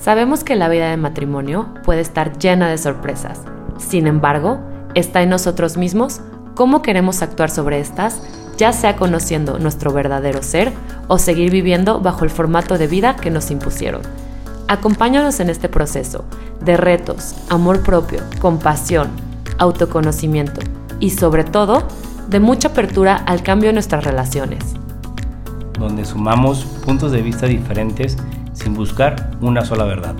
Sabemos que la vida de matrimonio puede estar llena de sorpresas. Sin embargo, está en nosotros mismos cómo queremos actuar sobre estas, ya sea conociendo nuestro verdadero ser o seguir viviendo bajo el formato de vida que nos impusieron. Acompáñanos en este proceso de retos, amor propio, compasión, autoconocimiento y sobre todo de mucha apertura al cambio en nuestras relaciones. Donde sumamos puntos de vista diferentes sin buscar una sola verdad,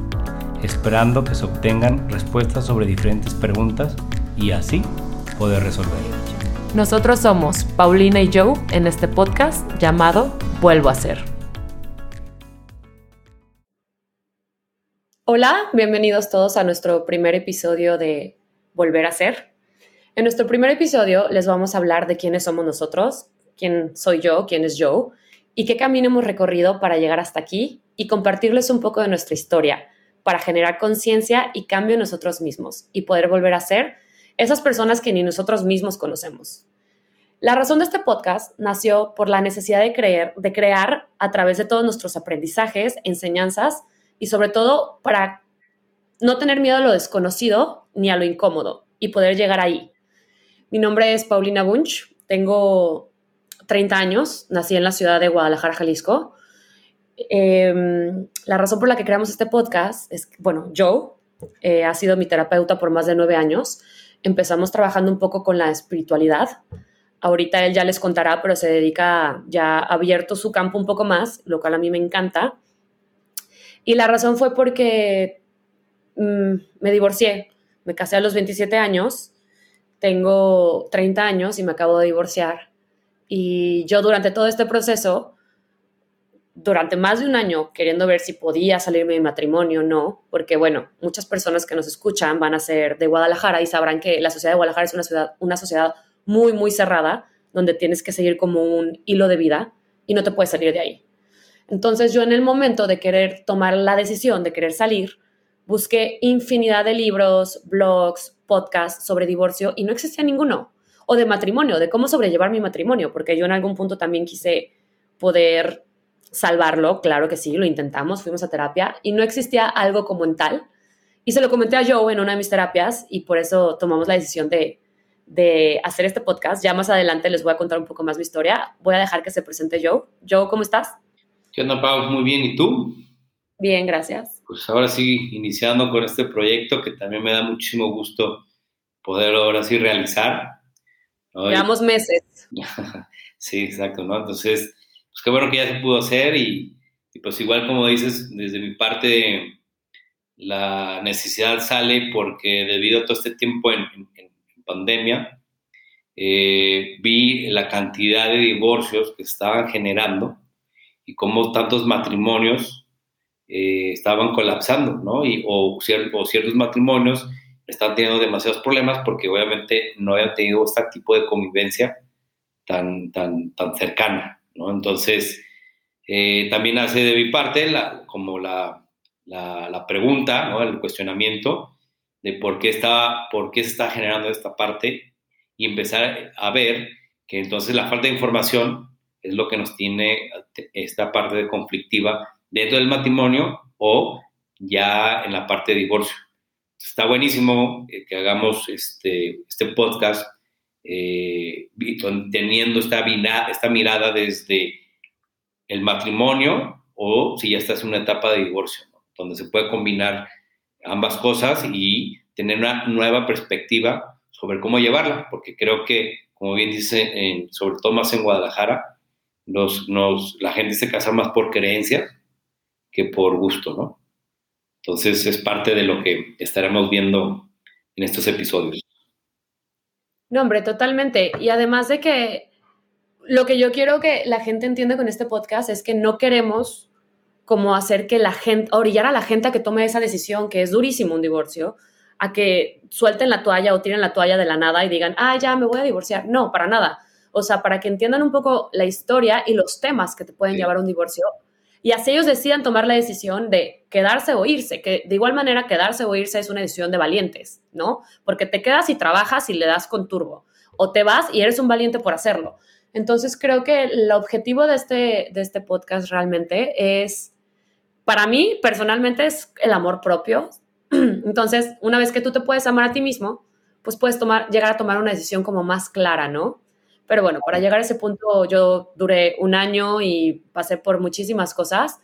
esperando que se obtengan respuestas sobre diferentes preguntas y así poder resolver. Nosotros somos Paulina y Joe en este podcast llamado Vuelvo a ser. Hola, bienvenidos todos a nuestro primer episodio de Volver a ser. En nuestro primer episodio les vamos a hablar de quiénes somos nosotros, quién soy yo, quién es Joe y qué camino hemos recorrido para llegar hasta aquí y compartirles un poco de nuestra historia para generar conciencia y cambio en nosotros mismos y poder volver a ser esas personas que ni nosotros mismos conocemos. La razón de este podcast nació por la necesidad de, creer, de crear a través de todos nuestros aprendizajes, enseñanzas y sobre todo para no tener miedo a lo desconocido ni a lo incómodo y poder llegar ahí. Mi nombre es Paulina Bunch, tengo 30 años, nací en la ciudad de Guadalajara, Jalisco. Em, la razón por la que creamos este podcast es, bueno, Joe eh, ha sido mi terapeuta por más de nueve años. Empezamos trabajando un poco con la espiritualidad. Ahorita él ya les contará, pero se dedica, ya ha abierto su campo un poco más, lo cual a mí me encanta. Y la razón fue porque mm, me divorcié. Me casé a los 27 años, tengo 30 años y me acabo de divorciar. Y yo durante todo este proceso, durante más de un año, queriendo ver si podía salirme de matrimonio o no, porque bueno, muchas personas que nos escuchan van a ser de Guadalajara y sabrán que la sociedad de Guadalajara es una, ciudad, una sociedad muy, muy cerrada, donde tienes que seguir como un hilo de vida y no te puedes salir de ahí. Entonces yo en el momento de querer tomar la decisión de querer salir, busqué infinidad de libros, blogs, podcasts sobre divorcio y no existía ninguno o de matrimonio, de cómo sobrellevar mi matrimonio, porque yo en algún punto también quise poder salvarlo, claro que sí, lo intentamos, fuimos a terapia y no existía algo como en tal. Y se lo comenté a Joe en una de mis terapias y por eso tomamos la decisión de, de hacer este podcast. Ya más adelante les voy a contar un poco más mi historia. Voy a dejar que se presente Joe. Joe, ¿cómo estás? ¿Qué onda, Pau? Muy bien. ¿Y tú? Bien, gracias. Pues ahora sí, iniciando con este proyecto que también me da muchísimo gusto poder ahora sí realizar. Llevamos meses. sí, exacto, ¿no? Entonces, pues qué bueno que ya se pudo hacer y, pues igual como dices, desde mi parte la necesidad sale porque debido a todo este tiempo en, pandemia, eh, vi la cantidad de divorcios que estaban generando y cómo tantos matrimonios eh, estaban colapsando, ¿no? Y, o, ciertos matrimonios están teniendo demasiados problemas porque obviamente no habían tenido este tipo de convivencia tan, tan, tan cercana, ¿no? Entonces, eh, también hace de mi parte la, como la, la, pregunta, ¿no? El cuestionamiento de por qué, está, por qué se está generando esta parte y empezar a ver que entonces la falta de información es lo que nos tiene esta parte de conflictiva dentro del matrimonio o ya en la parte de divorcio está buenísimo eh, que hagamos este, este podcast eh, teniendo esta, mirada desde el matrimonio o si ya estás en una etapa de divorcio, donde se puede combinar ambas cosas y tener una nueva perspectiva sobre cómo llevarla, porque creo que, como bien dice, sobre todo más en Guadalajara, nos, la gente se casa más por creencia que por gusto, ¿no? Entonces es parte de lo que estaremos viendo en estos episodios. No, hombre, totalmente. Y además de que lo que yo quiero que la gente entienda con este podcast es que no queremos como hacer que la gente, orillar a la gente a que tome esa decisión, que es durísimo un divorcio, a que suelten la toalla o tiren la toalla de la nada y digan, ah, ya me voy a divorciar. No, para nada. O sea, para que entiendan un poco la historia y los temas que te pueden llevar a un divorcio, y así ellos decidan tomar la decisión de quedarse o irse, que de igual manera quedarse o irse es una decisión de valientes, ¿no? Porque te quedas y trabajas y le das con turbo, o te vas y eres un valiente por hacerlo. Entonces creo que el objetivo de este, de este podcast realmente es para mí personalmente es el amor propio. Entonces, una vez que tú te puedes amar a ti mismo, pues puedes tomar, llegar a tomar una decisión como más clara, ¿no? Pero bueno, para llegar a ese punto yo duré un año y pasé por muchísimas cosas.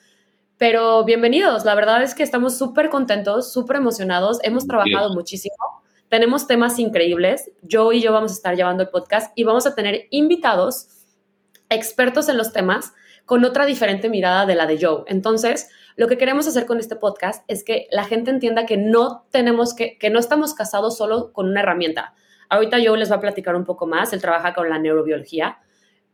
Pero bienvenidos, la verdad es que estamos súper contentos, súper emocionados, hemos trabajado muchísimo, tenemos temas increíbles, yo y yo vamos a estar llevando el podcast y vamos a tener invitados, expertos en los temas, con otra diferente mirada de la de Joe. Entonces, lo que queremos hacer con este podcast es que la gente entienda que no tenemos que, que no estamos casados solo con una herramienta. Ahorita Joe les va a platicar un poco más, él trabaja con la neurobiología,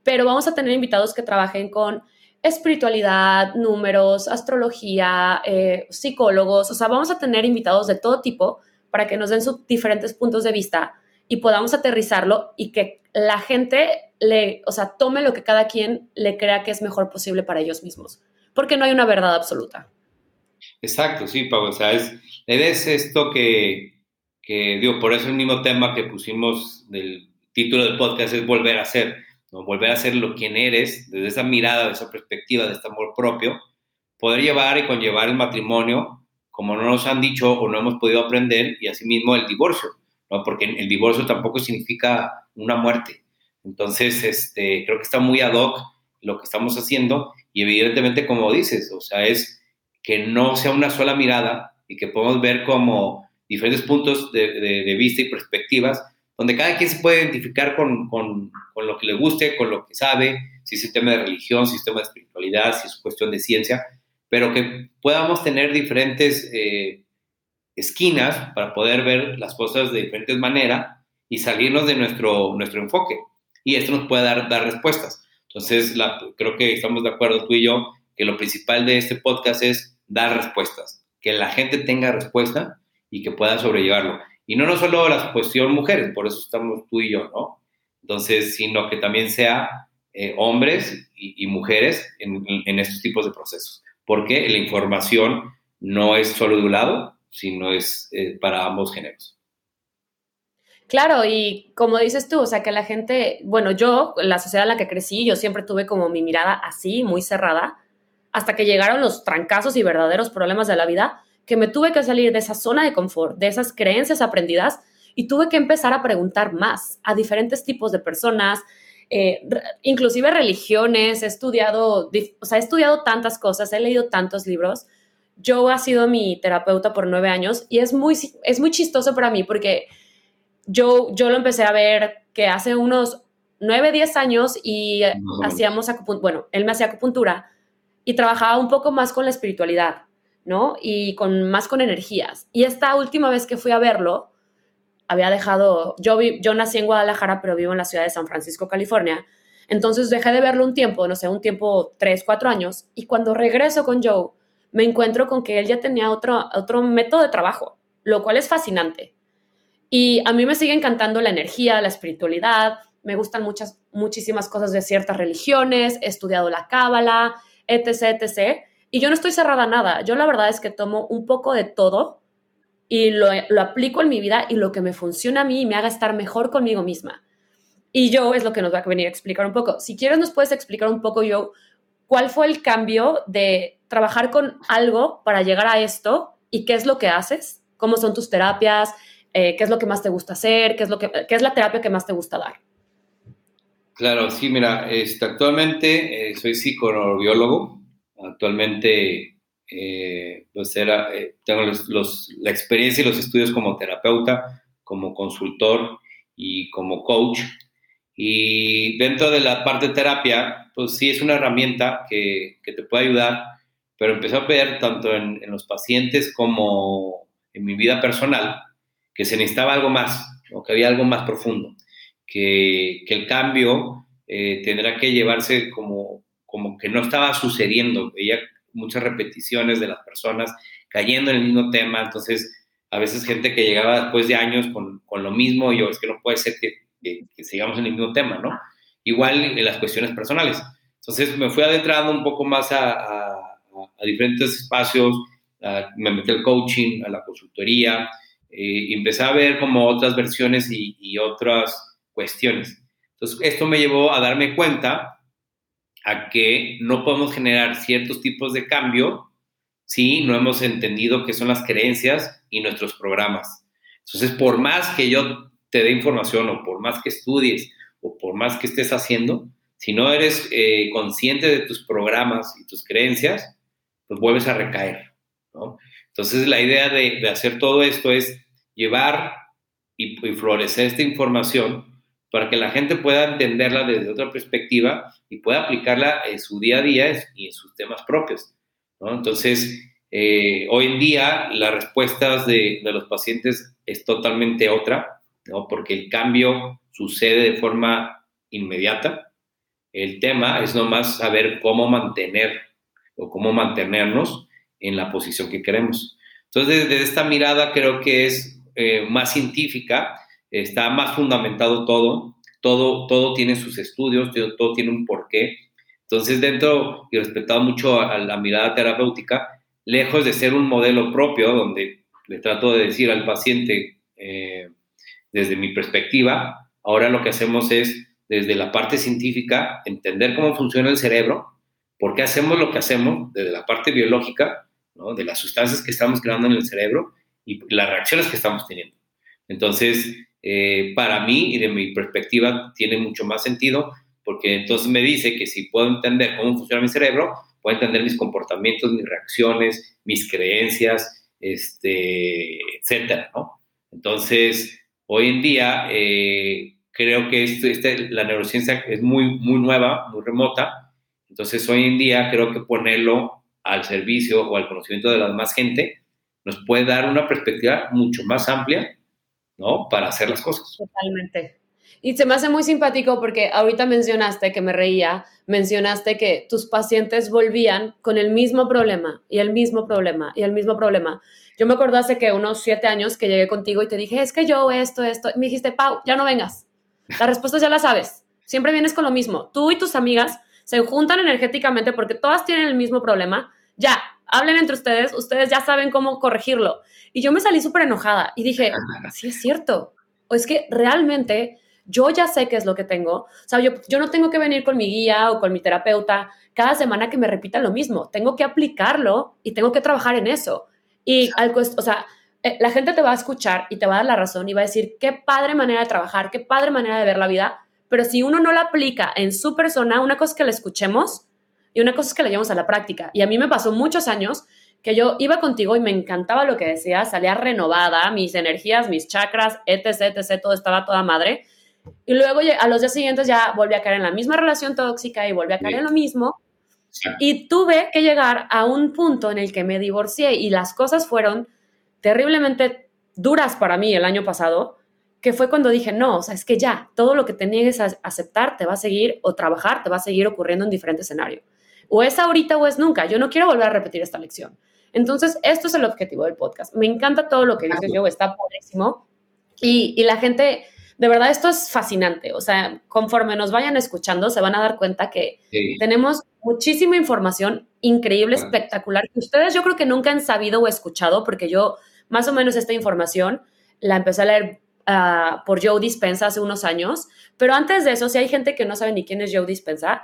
pero vamos a tener invitados que trabajen con espiritualidad, números, astrología, eh, psicólogos, o sea, vamos a tener invitados de todo tipo para que nos den sus diferentes puntos de vista y podamos aterrizarlo y que la gente le, o sea, tome lo que cada quien le crea que es mejor posible para ellos mismos, porque no hay una verdad absoluta. Exacto, sí, Pablo, o sea, es esto que, que, digo, por eso el mismo tema que pusimos del título del podcast es volver a ser volver a ser lo quien eres, desde esa mirada, de esa perspectiva, de este amor propio, poder llevar y conllevar el matrimonio como no nos han dicho o no hemos podido aprender, y asimismo el divorcio, ¿no? porque el divorcio tampoco significa una muerte. Entonces, este, creo que está muy ad hoc lo que estamos haciendo y evidentemente, como dices, o sea, es que no sea una sola mirada y que podamos ver como diferentes puntos de, de vista y perspectivas donde cada quien se puede identificar con, con, con, lo que le guste, con lo que sabe, si es un tema de religión, si es tema de espiritualidad, si es cuestión de ciencia, pero que podamos tener diferentes eh, esquinas para poder ver las cosas de diferentes maneras y salirnos de nuestro, nuestro enfoque. Y esto nos puede dar, dar respuestas. Entonces, la, creo que estamos de acuerdo tú y yo que lo principal de este podcast es dar respuestas, que la gente tenga respuesta y que pueda sobrellevarlo. Y no, no solo la cuestión mujeres, por eso estamos tú y yo, ¿no? Entonces, sino que también sea eh, hombres y, mujeres en, en, estos tipos de procesos. Porque la información no es solo de un lado, sino es eh, para ambos géneros. Claro, y como dices tú, o sea, que la gente, bueno, yo, la sociedad en la que crecí, yo siempre tuve como mi mirada así, muy cerrada, hasta que llegaron los trancazos y verdaderos problemas de la vida, que me tuve que salir de esa zona de confort, de esas creencias aprendidas y tuve que empezar a preguntar más a diferentes tipos de personas, eh, inclusive religiones, he estudiado, o sea, he estudiado tantas cosas, he leído tantos libros. Yo ha sido mi terapeuta por nueve años y es muy, es muy chistoso para mí porque yo, yo lo empecé a ver que hace unos nueve, diez años y hacíamos acupuntura, bueno, él me hacía acupuntura y trabajaba un poco más con la espiritualidad. Y con más con energías. Y esta última vez que fui a verlo, había dejado, yo, yo nací en Guadalajara, pero vivo en la ciudad de San Francisco, California. Entonces dejé de verlo un tiempo, no sé, un tiempo, tres, cuatro años. Y cuando regreso con Joe, me encuentro con que él ya tenía otro, otro método de trabajo, lo cual es fascinante. Y a mí me sigue encantando la energía, la espiritualidad, me gustan muchas, muchísimas cosas de ciertas religiones, he estudiado la cábala, etc., etc. Y yo no estoy cerrada a nada. Yo la verdad es que tomo un poco de todo y lo, aplico en mi vida y lo que me funciona a mí y me haga estar mejor conmigo misma. Y yo es lo que nos va a venir a explicar un poco. Si quieres, nos puedes explicar un poco, yo, cuál fue el cambio de trabajar con algo para llegar a esto y qué es lo que haces, cómo son tus terapias, eh, qué es lo que más te gusta hacer, qué es, lo que, qué es la terapia que más te gusta dar. Claro, sí, mira, este, actualmente eh, soy psicobiólogo, Actualmente, eh, pues era, eh, tengo la experiencia y los estudios como terapeuta, como consultor y como coach. Y dentro de la parte terapia, pues sí es una herramienta que, que te puede ayudar, pero empecé a ver tanto en, en, los pacientes como en mi vida personal que se necesitaba algo más, o que había algo más profundo, que, que el cambio eh, tendrá que llevarse como como que no estaba sucediendo, veía muchas repeticiones de las personas cayendo en el mismo tema, entonces a veces gente que llegaba después de años con, con lo mismo, yo es que no puede ser que, que, sigamos en el mismo tema, ¿no? Igual en las cuestiones personales. Entonces me fui adentrando un poco más a, a, a diferentes espacios, me metí al coaching, a la consultoría, eh, y empecé a ver como otras versiones y, y otras cuestiones. Entonces esto me llevó a darme cuenta a que no podemos generar ciertos tipos de cambio sí, no hemos entendido qué son las creencias y nuestros programas. Entonces, por más que yo te dé información o por más que estudies o por más que estés haciendo, si no eres eh, consciente de tus programas y tus creencias, pues vuelves a recaer, ¿no? Entonces, la idea de, hacer todo esto es llevar y, florecer esta información para que la gente pueda entenderla desde otra perspectiva y pueda aplicarla en su día a día y en sus temas propios. Entonces, eh, hoy en día las respuestas de, de, los pacientes es totalmente otra, ¿no? porque el cambio sucede de forma inmediata. El tema es nomás saber cómo mantener o cómo mantenernos en la posición que queremos. Entonces, desde esta mirada creo que es eh, más científica, está más fundamentado todo, todo, todo tiene sus estudios, todo, tiene un porqué. Entonces, dentro y respetado mucho a, la mirada terapéutica, lejos de ser un modelo propio, donde le trato de decir al paciente, eh, desde mi perspectiva, ahora lo que hacemos es, desde la parte científica, entender cómo funciona el cerebro, por qué hacemos lo que hacemos, desde la parte biológica, de las sustancias que estamos creando en el cerebro y las reacciones que estamos teniendo. Entonces, eh, para mí y de mi perspectiva tiene mucho más sentido porque entonces me dice que si puedo entender cómo funciona mi cerebro, puedo entender mis comportamientos, mis reacciones, mis creencias, este, etcétera. Entonces, hoy en día eh, creo que este, la neurociencia es muy, muy nueva, muy remota. Entonces, hoy en día creo que ponerlo al servicio o al conocimiento de la más gente, nos puede dar una perspectiva mucho más amplia, ¿no? Para hacer las cosas. Totalmente. Y se me hace muy simpático porque ahorita mencionaste, que me reía, mencionaste que tus pacientes volvían con el mismo problema y el mismo problema y el mismo problema. Yo me acuerdo hace que unos siete años que llegué contigo y te dije, es que yo esto, esto, y me dijiste, Pau, ya no vengas. Las respuestas ya las sabes. Siempre vienes con lo mismo. Tú y tus amigas se juntan energéticamente porque todas tienen el mismo problema, ya, hablen entre ustedes, ustedes ya saben cómo corregirlo. Y yo me salí súper enojada y dije, sí es cierto, o es que realmente yo ya sé qué es lo que tengo. O sea, yo, yo no tengo que venir con mi guía o con mi terapeuta cada semana que me repita lo mismo. Tengo que aplicarlo y tengo que trabajar en eso. Y al, o sea, eh, la gente te va a escuchar y te va a dar la razón y va a decir, qué padre manera de trabajar, qué padre manera de ver la vida, pero si uno no la aplica en su persona, una cosa es que la escuchemos y una cosa es que la llevamos a la práctica. Y a mí me pasó muchos años que yo iba contigo y me encantaba lo que decías, salía renovada, mis energías, mis chakras, etc., etc., todo estaba toda madre. Y luego a los días siguientes ya volví a caer en la misma relación tóxica y volví a caer en lo mismo. Y tuve que llegar a un punto en el que me divorcié y las cosas fueron terriblemente duras para mí el año pasado, que fue cuando dije, no, o sea, es que ya, todo lo que te niegues a aceptar te va a seguir o trabajar, te va a seguir ocurriendo en diferente escenario. O es ahorita o es nunca. Yo no quiero volver a repetir esta lección. Entonces, esto es el objetivo del podcast. Me encanta todo lo que dices yo, está padrísimo. Y, y la gente, de verdad, esto es fascinante. O sea, conforme nos vayan escuchando, se van a dar cuenta que tenemos muchísima información increíble, espectacular, que ustedes yo creo que nunca han sabido o escuchado, porque yo más o menos esta información la empecé a leer Ah, por Joe Dispensa hace unos años, pero antes de eso, si hay gente que no sabe ni quién es Joe Dispensa,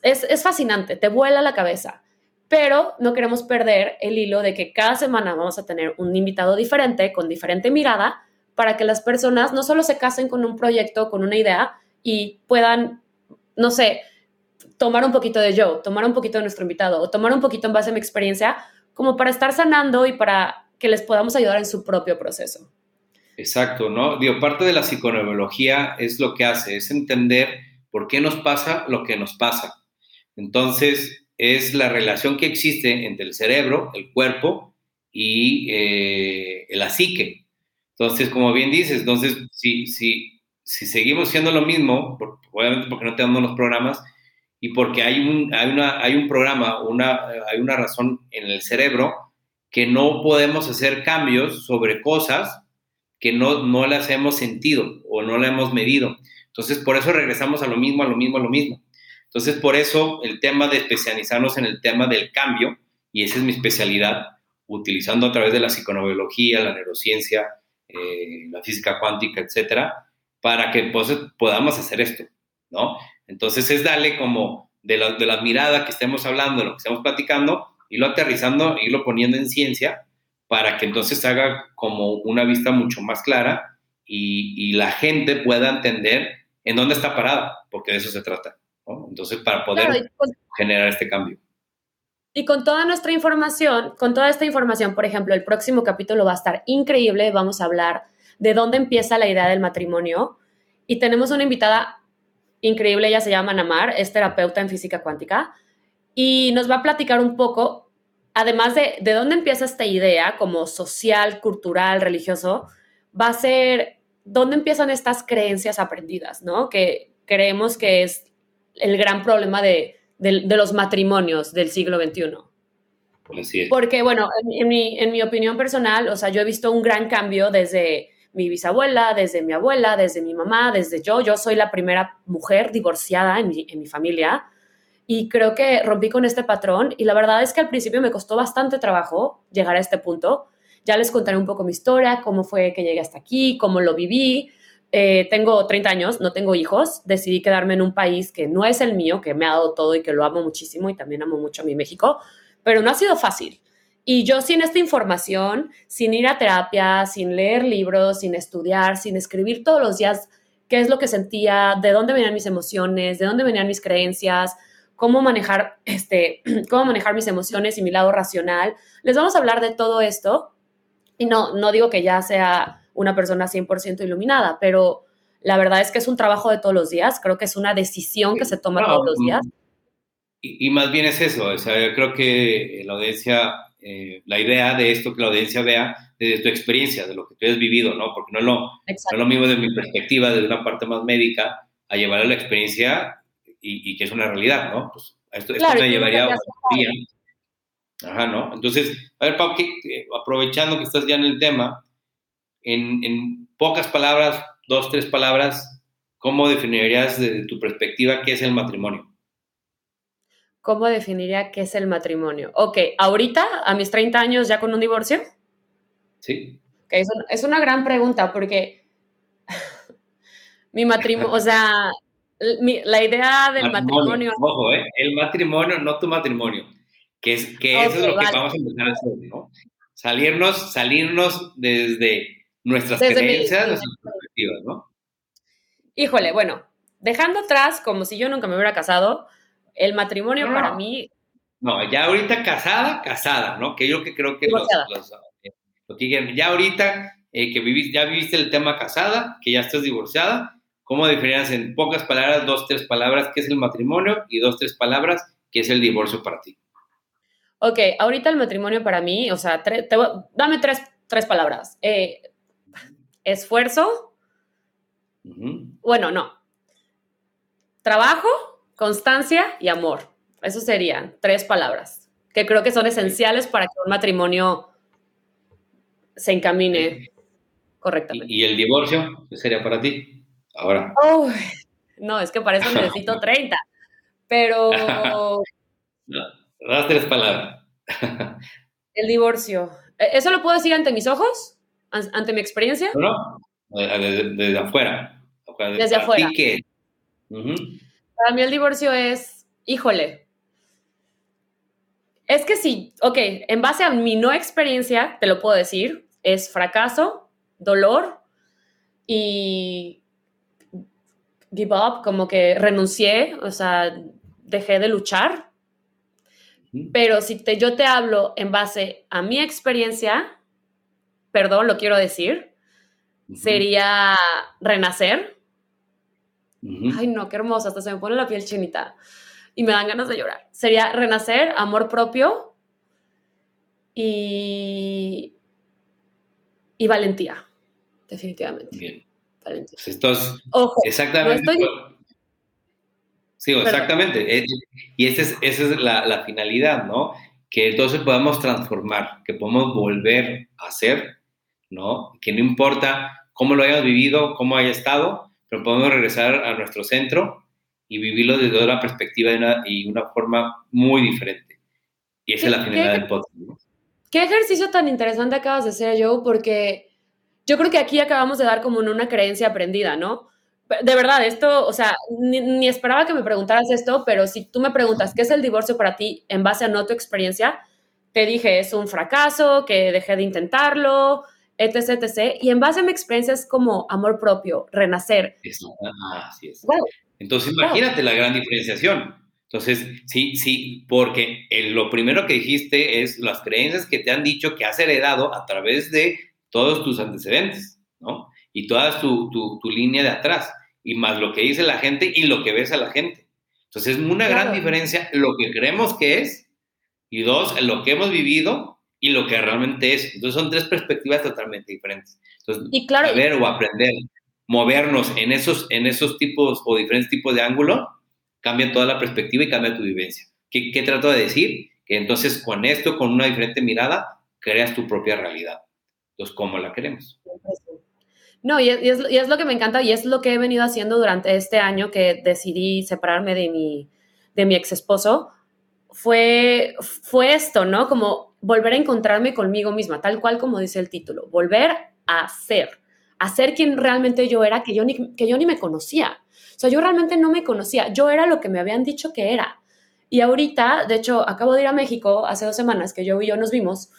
es, es fascinante, te vuela la cabeza, pero no queremos perder el hilo de que cada semana vamos a tener un invitado diferente, con diferente mirada, para que las personas no solo se casen con un proyecto, con una idea y puedan, no sé, tomar un poquito de Joe, tomar un poquito de nuestro invitado o tomar un poquito en base a mi experiencia, como para estar sanando y para que les podamos ayudar en su propio proceso. Exacto, ¿no? Digo, parte de la psiconeurología es lo que hace, es entender por qué nos pasa lo que nos pasa. Entonces, es la relación que existe entre el cerebro, el cuerpo y eh, la psique. Entonces, como bien dices, entonces, si, si, si seguimos siendo lo mismo, obviamente porque no tenemos los programas y porque hay un, hay una, hay un programa, una, hay una razón en el cerebro que no podemos hacer cambios sobre cosas que no, no las hemos sentido o no la hemos medido. Entonces, por eso regresamos a lo mismo, a lo mismo, a lo mismo. Entonces, por eso el tema de especializarnos en el tema del cambio, y esa es mi especialidad, utilizando a través de la psiconobiología, la neurociencia, eh, la física cuántica, etcétera, para que pues, podamos hacer esto, ¿no? Entonces, es darle como de la, de la mirada que estemos hablando, de lo que estamos platicando, irlo aterrizando, irlo poniendo en ciencia para que entonces haga como una vista mucho más clara y, la gente pueda entender en dónde está parada, porque de eso se trata. Entonces, para poder generar este cambio. Y con toda nuestra información, con toda esta información, por ejemplo, el próximo capítulo va a estar increíble. Vamos a hablar de dónde empieza la idea del matrimonio. Y tenemos una invitada increíble, ella se llama Namar, es terapeuta en física cuántica. Y nos va a platicar un poco, además de, de dónde empieza esta idea como social, cultural, religioso, va a ser dónde empiezan estas creencias aprendidas, ¿no? Que creemos que es el gran problema de de, los matrimonios del siglo XXI. Así es. Porque, bueno, en, mi, en mi opinión personal, o sea, yo he visto un gran cambio desde mi bisabuela, desde mi abuela, desde mi mamá, desde yo. Yo soy la primera mujer divorciada en mi, en mi familia y creo que rompí con este patrón y la verdad es que al principio me costó bastante trabajo llegar a este punto. Ya les contaré un poco mi historia, cómo fue que llegué hasta aquí, cómo lo viví, eh, tengo 30 años, no tengo hijos, decidí quedarme en un país que no es el mío, que me ha dado todo y que lo amo muchísimo y también amo mucho a mi México, pero no ha sido fácil. Y yo sin esta información, sin ir a terapia, sin leer libros, sin estudiar, sin escribir todos los días qué es lo que sentía, de dónde venían mis emociones, de dónde venían mis creencias, cómo manejar, este, cómo manejar mis emociones y mi lado racional. Les vamos a hablar de todo esto. Y no, no digo que ya sea una persona 100% iluminada, pero la verdad es que es un trabajo de todos los días, creo que es una decisión que se toma todos los días. Y, más bien es eso, o sea, yo creo que la audiencia, eh, la idea de esto, que la audiencia vea desde tu experiencia, de lo que tú has vivido, ¿no? Porque no es lo, no es lo mismo de mi perspectiva, desde una parte más médica, a llevar a la experiencia y, que es una realidad, ¿no? Pues esto, esto me llevaría a día. Ajá, ¿no? Entonces, a ver, Pau, aprovechando que estás ya en el tema, en, pocas palabras, dos, tres palabras, ¿cómo definirías desde tu perspectiva qué es el matrimonio? ¿Cómo definiría qué es el matrimonio? Ok, ahorita, a mis 30 años, ya con un divorcio. Sí. Okay, es, una gran pregunta porque mi matrimonio, o sea, la idea del matrimonio. Ojo, ¿eh? el matrimonio, no tu matrimonio. Que, es, que eso es lo que vamos a empezar a hacer, ¿no? Salirnos, salirnos desde nuestras creencias, nuestras perspectivas, ¿no? Híjole, bueno, dejando atrás, como si yo nunca me hubiera casado, el matrimonio para mí... No, ya ahorita casada, casada, ¿no? Que yo que creo que los, lo que ya ahorita eh, que viviste, ya viviste el tema casada, que ya estás divorciada, ¿cómo definirías en pocas palabras, dos, tres palabras, qué es el matrimonio y dos, tres palabras, qué es el divorcio para ti? Ok, ahorita el matrimonio para mí, o sea, dame tres, tres palabras. Eh, esfuerzo. Bueno, no. Trabajo, constancia y amor. Eso serían tres palabras que creo que son esenciales para que un matrimonio se encamine correctamente. ¿Y el divorcio? ¿Qué sería para ti? Ahora. no, es que para eso necesito 30. Pero. das tres palabras. el divorcio. ¿E-, ¿Eso lo puedo decir ante mis ojos? ante mi experiencia? No, desde, afuera. desde afuera. Para mí el divorcio es, híjole, es que sí, ok, en base a mi no experiencia, te lo puedo decir, es fracaso, dolor y give up, como que renuncié, o sea, dejé de luchar. Pero si te, yo te hablo en base a mi experiencia, perdón, lo quiero decir, sería renacer. Ay, no, qué hermosa, hasta se me pone la piel chinita y me dan ganas de llorar. Sería renacer, amor propio y, y valentía, definitivamente. Bien. Valentía. Pues Ojo, exactamente. Sí, exactamente. Eh, y esa es, esa es la, la, finalidad, ¿no? Que entonces podamos transformar, que podamos volver a ser ¿no? Que no importa cómo lo hayamos vivido, cómo haya estado, pero podemos regresar a nuestro centro y vivirlo desde una perspectiva y una forma muy diferente. Y esa es la finalidad del podcast. Qué ejercicio tan interesante acabas de hacer, Joe, porque yo creo que aquí acabamos de dar como una creencia aprendida, ¿no? De verdad, esto, o sea, ni, ni, esperaba que me preguntaras esto, pero si tú me preguntas qué es el divorcio para ti en base a no tu experiencia, te dije es un fracaso, que dejé de intentarlo, etc, etc. Y en base a mi experiencia es como amor propio, renacer. Ah, así es. Entonces imagínate la gran diferenciación. Entonces, sí, sí, porque lo primero que dijiste es las creencias que te han dicho que has heredado a través de todos tus antecedentes, ¿no? Y toda tu, tu, línea de atrás, y más lo que dice la gente y lo que ves a la gente. Entonces, es una gran diferencia lo que creemos que es, y dos, lo que hemos vivido y lo que realmente es. Entonces, son tres perspectivas totalmente diferentes. Entonces, y claro, saber o aprender, movernos en esos, en esos tipos o diferentes tipos de ángulo, cambia toda la perspectiva y cambia tu vivencia. ¿Qué, qué trato de decir? Que entonces con esto, con una diferente mirada, creas tu propia realidad. Entonces, ¿cómo la queremos? No, y es, y es, lo que me encanta y es lo que he venido haciendo durante este año que decidí separarme de mi, de mi ex esposo. Fue, fue esto, ¿no? Como volver a encontrarme conmigo misma, tal cual como dice el título, volver a ser, a ser quien realmente yo era, que yo ni, que yo ni me conocía. O sea, yo realmente no me conocía, yo era lo que me habían dicho que era. Y ahorita, de hecho, acabo de ir a México hace dos semanas que yo y yo nos vimos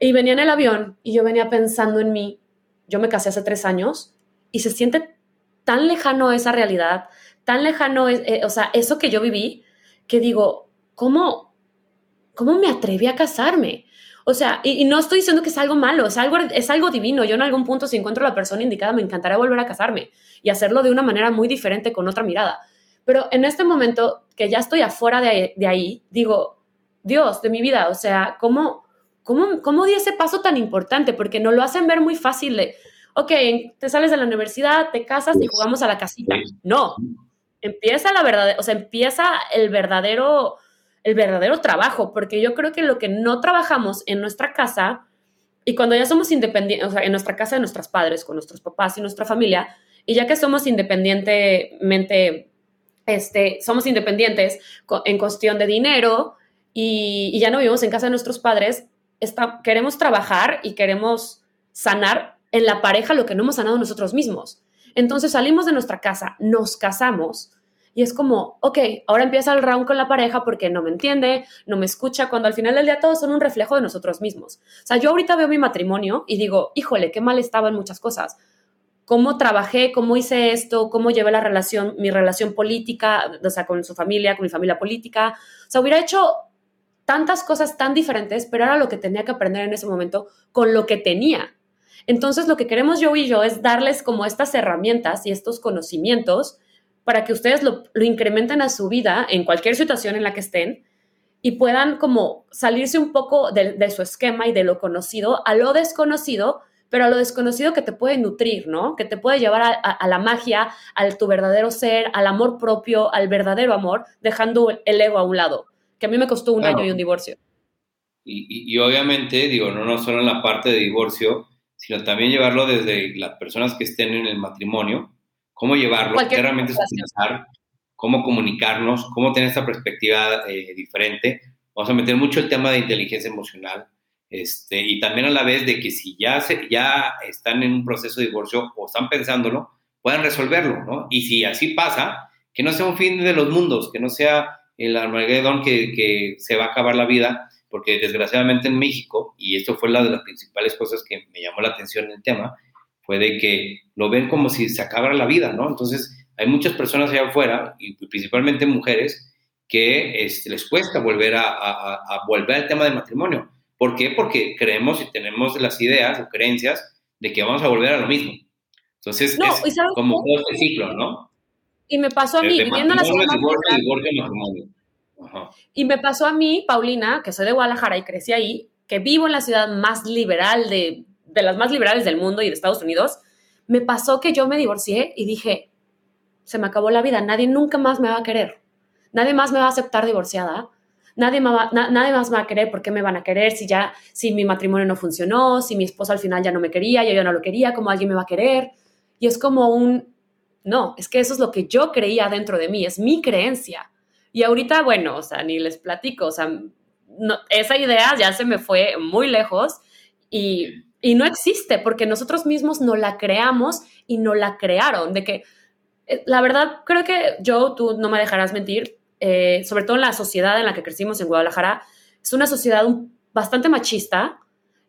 y venía en el avión y yo venía pensando en mí. Yo me casé hace tres años y se siente tan lejano esa realidad, tan lejano, eh, o sea, eso que yo viví, que digo, ¿cómo, cómo me atreví a casarme? O sea, y, no estoy diciendo que es algo malo, es algo, es algo divino. Yo en algún punto, si encuentro la persona indicada, me encantaría volver a casarme y hacerlo de una manera muy diferente, con otra mirada. Pero en este momento que ya estoy afuera de, de ahí, digo, Dios, de mi vida, o sea, ¿cómo, cómo, cómo di ese paso tan importante? Porque no lo hacen ver muy fácil de, ok, te sales de la universidad, te casas y jugamos a la casita. No, empieza la verdad, o sea, empieza el verdadero el verdadero trabajo, porque yo creo que lo que no trabajamos en nuestra casa, y cuando ya somos independientes, o sea, en nuestra casa de nuestros padres, con nuestros papás y nuestra familia, y ya que somos independientemente, este, somos independientes en cuestión de dinero y, ya no vivimos en casa de nuestros padres, queremos trabajar y queremos sanar en la pareja lo que no hemos sanado nosotros mismos. Entonces salimos de nuestra casa, nos casamos, y es como, ok, ahora empieza el round con la pareja porque no me entiende, no me escucha, cuando al final del día todos son un reflejo de nosotros mismos. O sea, yo ahorita veo mi matrimonio y digo, híjole, qué mal estaba en muchas cosas. Cómo trabajé, cómo hice esto, cómo llevé la relación, mi relación política, o sea, con su familia, con mi familia política. O sea, hubiera hecho tantas cosas tan diferentes, pero era lo que tenía que aprender en ese momento con lo que tenía. Entonces, lo que queremos yo y yo es darles como estas herramientas y estos conocimientos para que ustedes lo, incrementen a su vida en cualquier situación en la que estén y puedan como salirse un poco de, su esquema y de lo conocido a lo desconocido, pero a lo desconocido que te puede nutrir, ¿no? Que te puede llevar a, la magia, al tu verdadero ser, al amor propio, al verdadero amor, dejando el ego a un lado, que a mí me costó un año y un divorcio. Y, y, obviamente, digo, no, no solo en la parte de divorcio, sino también llevarlo desde las personas que estén en el matrimonio, cómo llevarlo, qué realmente utilizar, cómo comunicarnos, cómo tener esta perspectiva eh, diferente. Vamos a meter mucho el tema de inteligencia emocional este, y también a la vez de que si ya, se, ya están en un proceso de divorcio o están pensándolo, puedan resolverlo, ¿no? Y si así pasa, que no sea un fin de los mundos, que no sea el Armagedón que, que se va a acabar la vida, porque desgraciadamente en México, y esto fue una de las principales cosas que me llamó la atención en el tema, puede que lo ven como si se acabara la vida, ¿no? Entonces, hay muchas personas allá afuera, y principalmente mujeres, que este, les cuesta volver a, volver al tema del matrimonio. ¿Por qué? Porque creemos y tenemos las ideas o creencias de que vamos a volver a lo mismo. Entonces, es como todo este ciclo, ¿no? Y me pasó a mí, viviendo la ciudad Y me pasó a mí, Paulina, que soy de Guadalajara y crecí ahí, que vivo en la ciudad más liberal de de las más liberales del mundo y de Estados Unidos, me pasó que yo me divorcié y dije, se me acabó la vida, nadie nunca más me va a querer, nadie más me va a aceptar divorciada, nadie, nadie más me va a querer, ¿por qué me van a querer si ya, si mi matrimonio no funcionó, si mi esposo al final ya no me quería, yo ya no lo quería, ¿cómo alguien me va a querer? Y es como un, no, es que eso es lo que yo creía dentro de mí, es mi creencia. Y ahorita, bueno, o sea, ni les platico, o sea, esa idea ya se me fue muy lejos y y no existe porque nosotros mismos no la creamos y no la crearon. De que, eh, la verdad, creo que yo, tú no me dejarás mentir, eh, sobre todo en la sociedad en la que crecimos en Guadalajara, es una sociedad bastante machista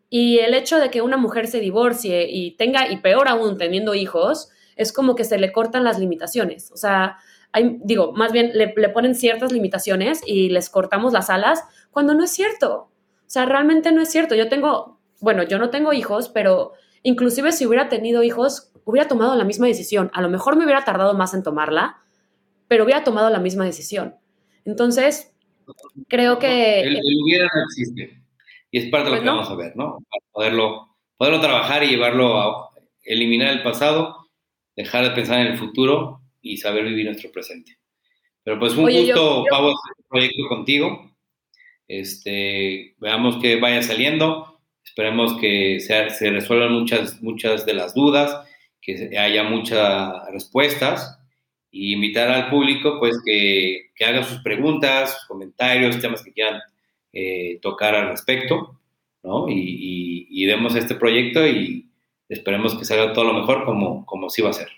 y el hecho de que una mujer se divorcie y tenga, y peor aún teniendo hijos, es como que se le cortan las limitaciones. O sea, hay, digo, más bien le, le ponen ciertas limitaciones y les cortamos las alas cuando no es cierto. O sea, realmente no es cierto. Yo tengo, bueno, yo no tengo hijos, pero inclusive si hubiera tenido hijos, hubiera tomado la misma decisión. A lo mejor me hubiera tardado más en tomarla, pero hubiera tomado la misma decisión. Entonces, creo que... El, hubiera no existe. Y es parte de lo pues que vamos a ver, ¿no? Para poderlo, poderlo trabajar y llevarlo a eliminar el pasado, dejar de pensar en el futuro y saber vivir nuestro presente. Pero pues un gusto, Pau, hacer un proyecto contigo. Este, veamos que vaya saliendo. Esperemos que se, se resuelvan muchas, muchas de las dudas, que haya muchas respuestas y invitar al público pues que, que haga sus preguntas, sus comentarios, temas que quieran eh, tocar al respecto, ¿no? Y, y, demos este proyecto y esperemos que salga todo lo mejor como, como sí va a ser.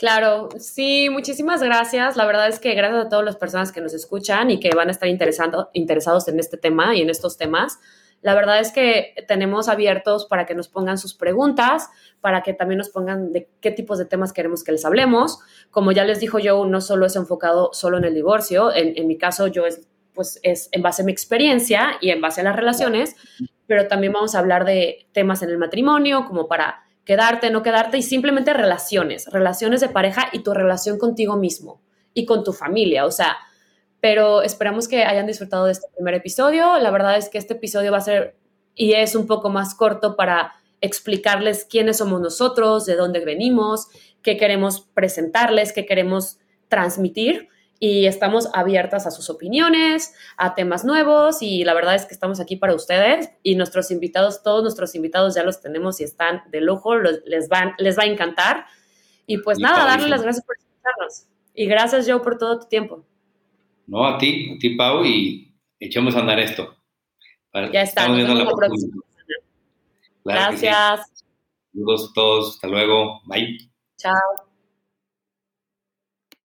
Claro, sí, muchísimas gracias. La verdad es que gracias a todas las personas que nos escuchan y que van a estar interesando, interesados en este tema y en estos temas. La verdad es que tenemos abiertos para que nos pongan sus preguntas, para que también nos pongan de qué tipos de temas queremos que les hablemos. Como ya les dijo yo, no solo es enfocado solo en el divorcio, en, mi caso yo es, pues es en base a mi experiencia y en base a las relaciones, pero también vamos a hablar de temas en el matrimonio, como para quedarte, no quedarte, y simplemente relaciones, relaciones de pareja y tu relación contigo mismo y con tu familia. O sea, pero esperamos que hayan disfrutado de este primer episodio. La verdad es que este episodio va a ser y es un poco más corto para explicarles quiénes somos nosotros, de dónde venimos, qué queremos presentarles, qué queremos transmitir y estamos abiertas a sus opiniones, a temas nuevos y la verdad es que estamos aquí para ustedes y nuestros invitados, todos nuestros invitados ya los tenemos y están de lujo, les, van, les va a encantar. Y pues nada, darles las gracias por escucharnos. Y gracias, Joe, por todo tu tiempo. No, a ti, a ti, Pau, y echemos a andar esto. Ya está. Estamos viendo la Gracias. Saludos a todos. Hasta luego. Bye. Chao.